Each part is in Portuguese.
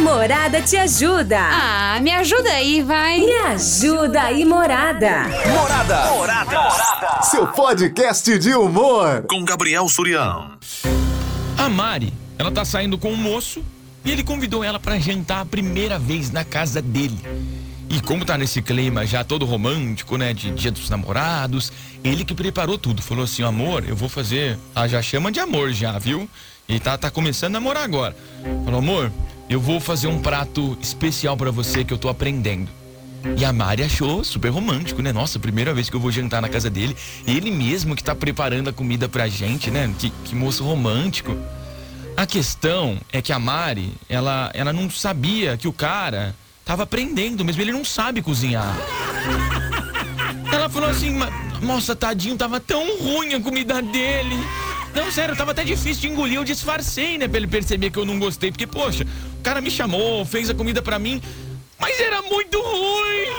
Morada te ajuda. Ah, me ajuda aí, vai. Me ajuda aí, Morada. Morada. Morada. Seu podcast de humor. Com Gabriel Surião. A Mari, ela tá saindo com um moço e ele convidou ela para jantar a primeira vez na casa dele. E como tá nesse clima já todo romântico, né, de Dia dos Namorados, ele que preparou tudo, falou assim: "Amor, eu vou fazer, ah, já chama de amor já, viu? E tá tá começando a namorar agora". Falou: "Amor, eu vou fazer um prato especial para você que eu tô aprendendo". E a Mari achou super romântico, né? Nossa, primeira vez que eu vou jantar na casa dele. Ele mesmo que tá preparando a comida pra gente, né? Que, que moço romântico. A questão é que a Mari, ela, ela não sabia que o cara tava aprendendo mesmo, ele não sabe cozinhar. Ela falou assim, nossa, tadinho, tava tão ruim a comida dele. Não, sério, tava até difícil de engolir, eu disfarcei, né, pra ele perceber que eu não gostei, porque, poxa, o cara me chamou, fez a comida pra mim, mas era muito ruim.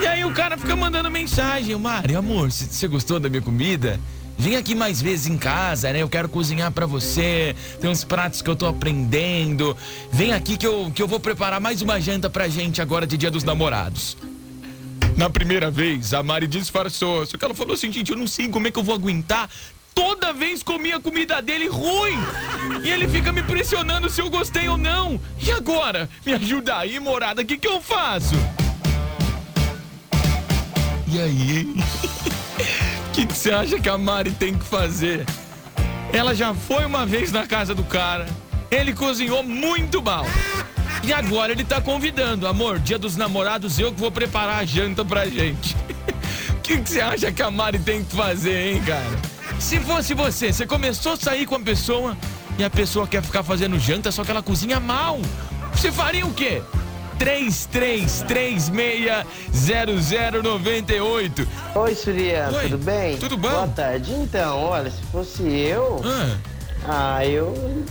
E aí o cara fica mandando mensagem, Mari, amor, você gostou da minha comida? Vem aqui mais vezes em casa, né? Eu quero cozinhar para você. Tem uns pratos que eu tô aprendendo. Vem aqui que eu, que eu vou preparar mais uma janta pra gente agora de Dia dos Namorados. Na primeira vez, a Mari disfarçou. Só que ela falou assim, gente, eu não sei como é que eu vou aguentar. Toda vez comia a comida dele ruim. E ele fica me pressionando se eu gostei ou não. E agora? Me ajuda aí, morada. O que, que eu faço? E aí? O que você acha que a Mari tem que fazer? Ela já foi uma vez na casa do cara, ele cozinhou muito mal. E agora ele tá convidando, amor, dia dos namorados, eu que vou preparar a janta pra gente. O que você acha que a Mari tem que fazer, hein, cara? Se fosse você, você começou a sair com a pessoa e a pessoa quer ficar fazendo janta, só que ela cozinha mal. Você faria o quê? 33360098. Oi, Surya, Oi, tudo bem? tudo bom? Boa tarde. Então, olha, se fosse eu, Ah, ah, eu.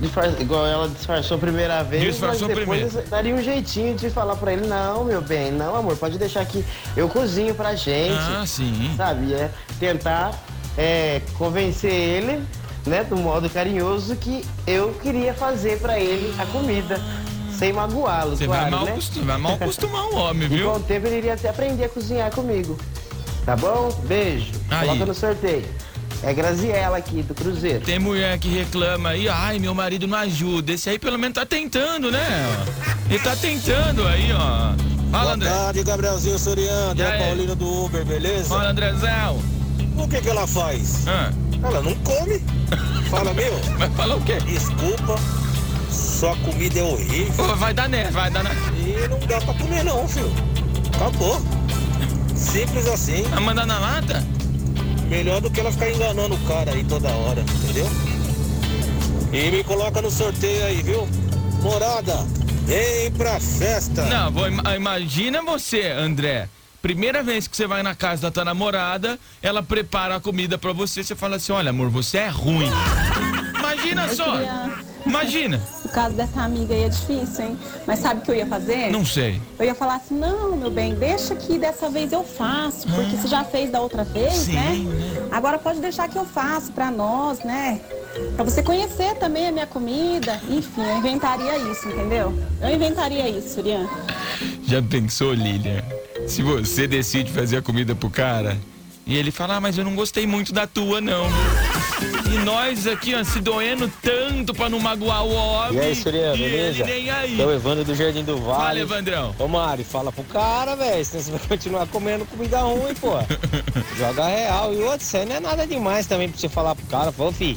disfarça- igual ela disfarçou a primeira vez, Disfarçou mas depois primeiro. daria um jeitinho de falar pra ele, não, meu bem, não, amor, pode deixar aqui, eu cozinho pra gente. ah, sim. Sabe? É tentar é, convencer ele, né, do modo carinhoso que eu queria fazer pra ele a comida. Sem magoá-lo, Você claro, vai, mal né? acostumar, vai mal acostumar o homem, E com viu? o tempo ele iria até aprender a cozinhar comigo. Tá bom? Beijo. Aí. Coloca no sorteio. É Graziela aqui, do Cruzeiro. Tem mulher que reclama aí, ai, meu marido não ajuda. Esse aí pelo menos tá tentando, né? Ele tá tentando aí, ó. Fala, André. Boa tarde, Gabrielzinho Soriano, é? Paulino do Uber, beleza? Fala, Andrezão. O que que ela faz? Ah, Ela não come. Fala, meu, vai falar o quê? desculpa, sua comida é horrível vai dar né, vai dar né. e não dá pra comer não, filho. Acabou. Simples assim. Vai mandar na lata? Melhor do que ela ficar enganando o cara aí toda hora, entendeu? E me coloca no sorteio aí, viu? Morada, vem pra festa. Não, vou, ima- imagina você, André. Primeira vez que você vai na casa da tua namorada, ela prepara a comida pra você, você fala assim, olha amor, você é ruim. Imagina só. Imagina. O caso dessa amiga aí é difícil, hein? Mas sabe o que eu ia fazer? Não sei. Eu ia falar assim, não, meu bem, deixa que dessa vez eu faço, porque você já fez da outra vez, Sim, né? né? Agora pode deixar que eu faço pra nós, né? Pra você conhecer também a minha comida. Enfim, eu inventaria isso, entendeu? Eu inventaria isso, Surian. Já pensou, Lilian? Se você decide fazer a comida pro cara e ele fala, ah, mas eu não gostei muito da tua, não. E nós aqui, ó, se doendo tanto pra não magoar o homem. E aí, Surya, e beleza? nem aí. É o Evandro do Jardim do Fala, Vale. Evandrão. Ô Mari, fala pro cara, velho, senão você vai continuar comendo comida ruim, pô. Joga real. E outro, isso aí não é nada demais também pra você falar pro cara. Falou, fi,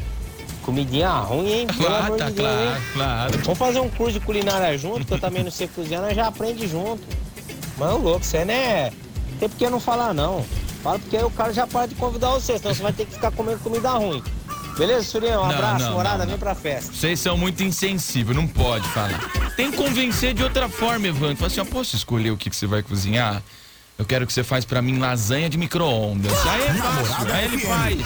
comidinha ruim, hein? Pelo Claro, amor tá de Deus, claro, hein? claro. Vamos fazer um curso de culinária junto, que eu também não sei cozinhar, nós já aprende junto. Mano, louco, você não é... Tem por que não falar, não. Fala porque aí o cara já para de convidar você, senão você vai ter que ficar comendo comida ruim. Beleza, Surião? Um Não, abraço, não, morada, não, vem pra festa. Vocês são muito insensíveis, não pode falar. Tem que convencer de outra forma, Evandro. Fala assim, ó, posso escolher o que, que você vai cozinhar? Eu quero que você faz pra mim lasanha de micro-ondas. Aí é fácil, aí ele faz.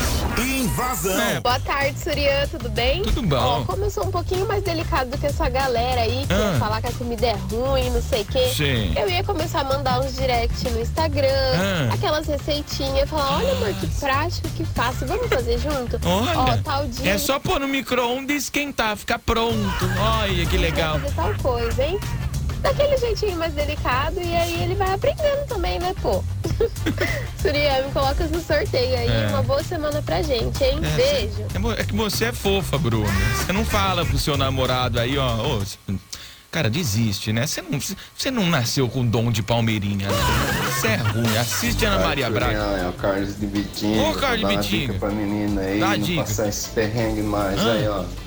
Invasão. É, Boa tarde, Surian, tudo bem? Tudo bom. Ó, como eu sou um pouquinho mais delicado do que essa galera aí, que Ah. falar que a comida é ruim, não sei o quê, Sim. eu ia começar a mandar uns direct no Instagram, Ah. aquelas receitinhas, falar, olha amor, que prático, que fácil, vamos fazer junto? Olha, Ó, tal dia... é só pôr no micro-ondas e esquentar, fica pronto. Olha que legal. Fazer tal coisa, hein? Daquele jeitinho mais delicado e aí ele vai aprendendo também, né, pô? Surian, me coloca no sorteio aí. É. Uma boa semana pra gente, hein? É, Beijo. É, é que você é fofa, Bruna. Você não fala pro seu namorado aí, ó. cara, desiste, né? Você não, você não nasceu com dom de palmeirinha, né? Você é ruim. Assiste Ana Maria Braga. É o Carlos de Bitinho. Ô, Carlos de Dá uma Bitinho. dica pra menina aí, Dá não dica. passar esse perrengue mais. Ah. Aí, ó.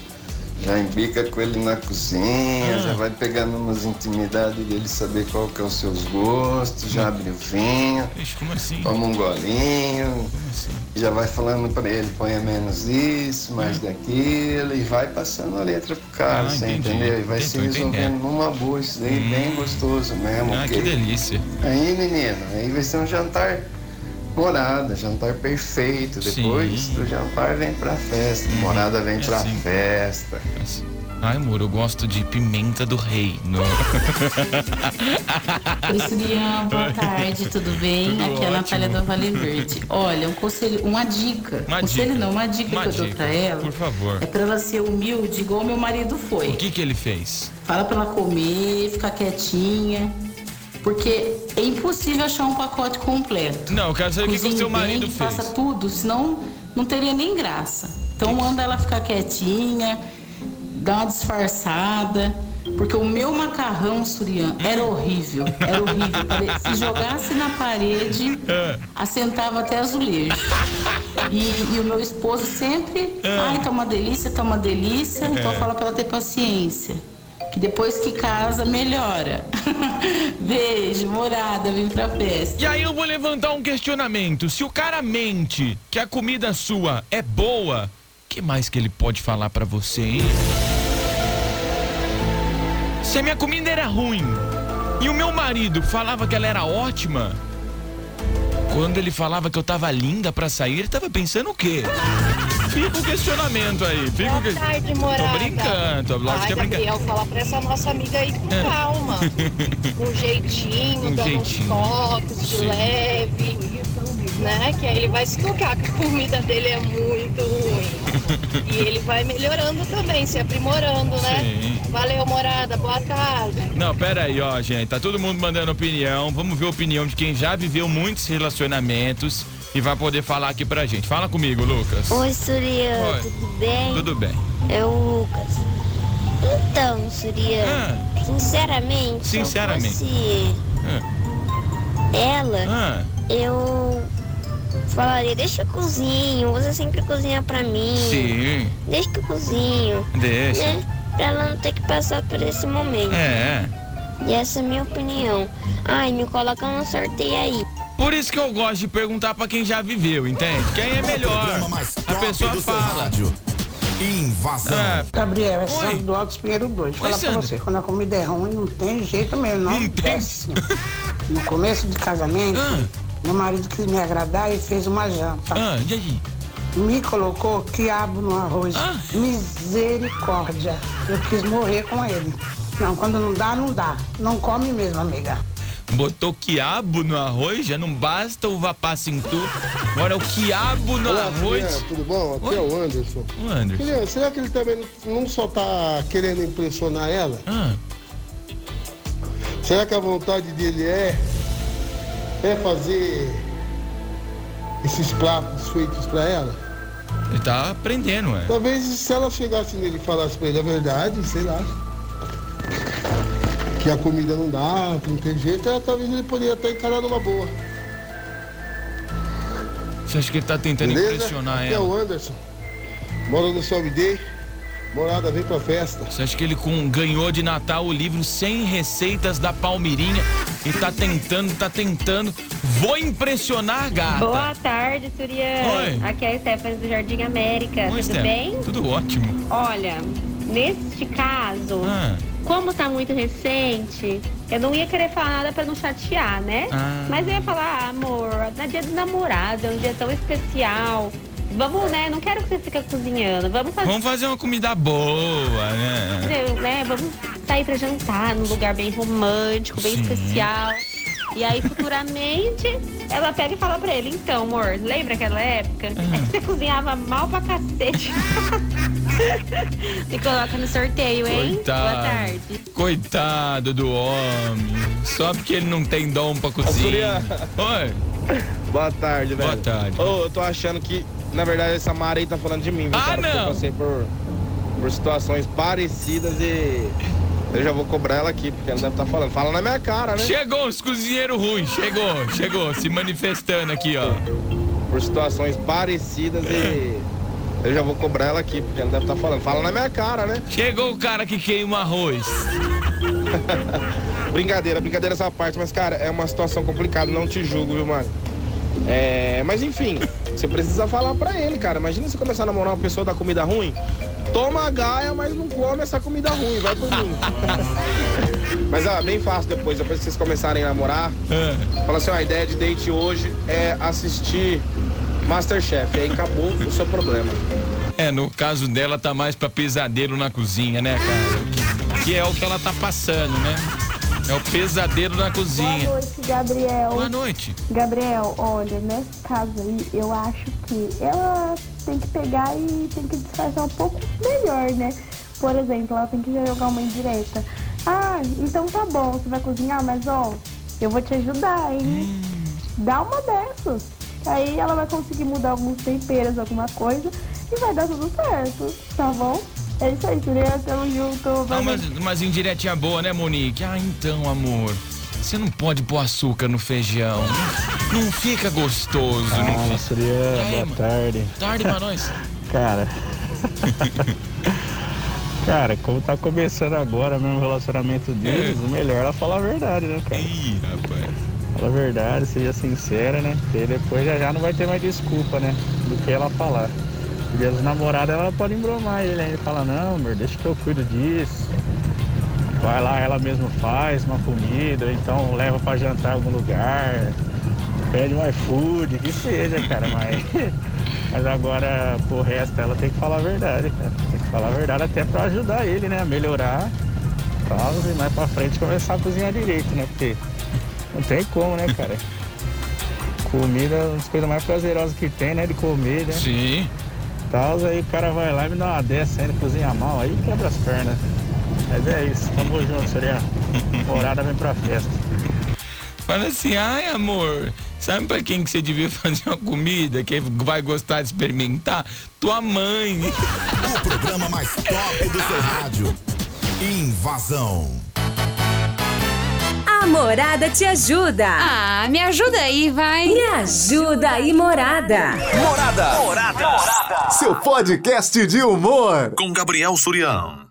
Já embica com ele na cozinha, Ah. já vai pegando umas intimidades dele, saber qual que é os seus gostos, já abre o vinho, Ixi, assim? toma um golinho, assim? já vai falando pra ele, ponha menos isso, mais daquilo, e vai passando a letra pro cara, Ah, você entendeu? E vai se resolvendo numa boa, isso daí bem gostoso mesmo. Ah, que delícia. Aí, menino, aí vai ser um jantar morada, jantar perfeito. Depois Sim. do jantar vem pra festa, morada vem é pra assim. festa. Ai, amor, eu gosto de pimenta do reino. Oi, Surian, boa tarde, tudo bem? Tudo Aqui é a Natália da Vale Verde. Olha, um conselho, uma dica. Uma conselho dica. não, uma dica Uma que eu dou dica, pra ela. por favor. É pra ela ser humilde, igual meu marido foi. O que que ele fez? Fala pra ela comer, ficar quietinha. Porque é impossível achar um pacote completo. Não, eu quero saber o que, que o seu marido bem, fez. faça tudo, senão não teria nem graça. Então manda ela ficar quietinha, dá uma disfarçada. Porque o meu macarrão, Surian, era horrível. Era horrível. Se jogasse na parede, É. assentava até azulejo. E, e o meu esposo sempre, ai, tá uma delícia, tá uma delícia. Então É. fala pra ela ter paciência. Depois que casa, melhora. Beijo, morada, vem pra festa. E aí eu vou levantar um questionamento. Se o cara mente que a comida sua é boa, que mais que ele pode falar pra você, hein? Se a minha comida era ruim e o meu marido falava que ela era ótima, quando ele falava que eu tava linda pra sair, ele tava pensando o quê? Fica o questionamento aí. Fica o que... Boa tarde, morada. Tô brincando, lógico Ai, que é. Gabriel, fala pra essa nossa amiga aí com É. calma. Com jeitinho, Um dando jeitinho. uns toques de Sim. leve, né? Que aí ele vai se tocar que a comida dele é muito ruim. E ele vai melhorando também, se aprimorando, né? Sim. Valeu, morada. Boa tarde. Não, pera aí, ó, gente. Tá todo mundo mandando opinião. Vamos ver a opinião de quem já viveu muitos relacionamentos e vai poder falar aqui pra gente. Fala comigo, Lucas. Oi, Surian, Oi. tudo bem? Tudo bem. É o Lucas. Então, Surian, sinceramente, Sinceramente. se fosse ela, Ah. eu falaria, deixa eu cozinho, você sempre cozinha pra mim. Sim. Deixa que eu cozinho. Deixa. Né? Pra ela não ter que passar por esse momento. É. E essa é a minha opinião. Ai, me coloca no sorteio aí. Por isso que eu gosto de perguntar pra quem já viveu, entende? Quem é melhor? A pessoa fala. Invasão. É. Gabriel, é Oi. Sandro do Alto Pinheiro 2. Oi, Fala pra Sandro. você, quando a comida é ruim, não tem jeito mesmo, não, Não tem. No começo de casamento, meu marido quis me agradar e fez uma janta. Ah, e aí? Me colocou quiabo no arroz. Misericórdia. Eu quis morrer com ele. Não, quando não dá, não dá. Não come mesmo, amiga. Botou quiabo no arroz, já não basta o vapassintu. Agora o quiabo no Olá, arroz. Juliana, tudo bom? Aqui Oi. é o Anderson. O Anderson. Juliana, será que ele também não só tá querendo impressionar ela? Ah. Será que a vontade dele é é fazer esses pratos feitos pra ela? Ele tá aprendendo, ué. Talvez se ela chegasse nele e falasse pra ele a verdade, sei lá. Que a comida não dá, que não tem jeito, ela, talvez ele poderia até encarar numa boa. Você acha que ele tá tentando Beleza? impressionar Aqui é o ela? Anderson. Mora no Céu Day. Morada, vem pra festa. Você acha que ele com- ganhou de Natal o livro 100 receitas da Palmirinha e tá tentando, tá tentando. Vou impressionar a gata. Boa tarde, Surian. Oi. Aqui é a Stephanie do Jardim América. Oi, Tudo Steph. bem? Tudo ótimo. Olha, neste caso, Ah. Como tá muito recente, eu não ia querer falar nada pra não chatear, né? Ah. Mas eu ia falar, ah, amor, na dia do namorado, é um dia tão especial. Vamos, né? Não quero que você fique cozinhando. Vamos fazer. Vamos fazer uma comida boa, né? né? Vamos sair pra jantar num lugar bem romântico, bem Sim. especial. E aí, futuramente, ela pega e fala pra ele, então, amor, lembra aquela época? É que você cozinhava mal pra cacete. e coloca no sorteio, hein? Coitado. Boa tarde. Coitado do homem. Só porque ele não tem dom pra cozinhar. Oi. Boa tarde, velho. Boa tarde. Ô, eu tô achando que, na verdade, essa Mara aí tá falando de mim, viu, Ah, cara? Porque não. Eu passei por, por situações parecidas e eu já vou cobrar ela aqui, porque ela deve estar falando. Fala na minha cara, né? Chegou os cozinheiros ruins. Chegou, chegou. Se manifestando aqui, ó. Por situações parecidas e eu já vou cobrar ela aqui, porque ela deve estar falando. Fala na minha cara, né? Chegou o cara que queima arroz. brincadeira, brincadeira essa parte, mas, cara, é uma situação complicada, não te julgo, viu, mano? É, mas enfim, você precisa falar pra ele, cara. Imagina você começar a namorar uma pessoa da comida ruim. Toma a gaia, mas não come essa comida ruim, vai por mim. mas ó, bem fácil depois, depois que vocês começarem a namorar, fala assim, ó, a ideia de date hoje é assistir Masterchef. Aí acabou o seu problema. É, no caso dela tá mais pra pesadelo na cozinha, né, cara? Que é o que ela tá passando, né? É o pesadelo na cozinha. Boa noite, Gabriel. Boa noite. Gabriel, olha, nesse caso aí, eu acho que ela tem que pegar e tem que disfarçar um pouco melhor, né? Por exemplo, ela tem que jogar uma indireta. Ah, então tá bom, você vai cozinhar, mas ó, eu vou te ajudar, hein? Dá uma dessas. Aí ela vai conseguir mudar alguns temperos, alguma coisa, e vai dar tudo certo, tá bom? É isso aí, Juliana, tamo junto. Ah, vai mas, mas indiretinha boa, né, Monique? Ah, então, amor. Você não pode pôr açúcar no feijão. Não, não fica gostoso. não Ah, fica... Aí, boa mano? tarde. Tarde pra nós. Cara. cara, como tá começando agora mesmo o relacionamento deles, o melhor é ela falar a verdade, né, cara? Ih, rapaz. Fala a verdade, seja sincera, né? Porque depois já, já não vai ter mais desculpa, né? Do que ela falar. Porque as namoradas ela pode embromar ele, aí ele fala, não, amor, deixa que eu cuido disso. Vai lá, ela mesma faz uma comida, então leva pra jantar em algum lugar, pede um iFood, que seja, cara, mas. Mas agora, pro resto, ela tem que falar a verdade, cara. Tem que falar a verdade até pra ajudar ele, né? A melhorar. Tal, e mais pra frente começar a cozinhar direito, né? Porque não tem como, né, cara? Comida é uma das coisas mais prazerosas que tem, né? De comer, né? Sim. Tal, aí o cara vai lá e me dá uma dessa ainda, cozinha mal, aí quebra as pernas. Mas é isso, tamo junto, seria. Morada vem pra festa. Fala assim, ai amor, sabe pra quem que você devia fazer uma comida que vai gostar de experimentar? Tua mãe. O programa mais top do seu rádio. Invasão. Morada te ajuda. Ah, me ajuda aí, vai. Me ajuda aí, Morada. Morada. Morada. Seu podcast de humor. Com Gabriel Surião.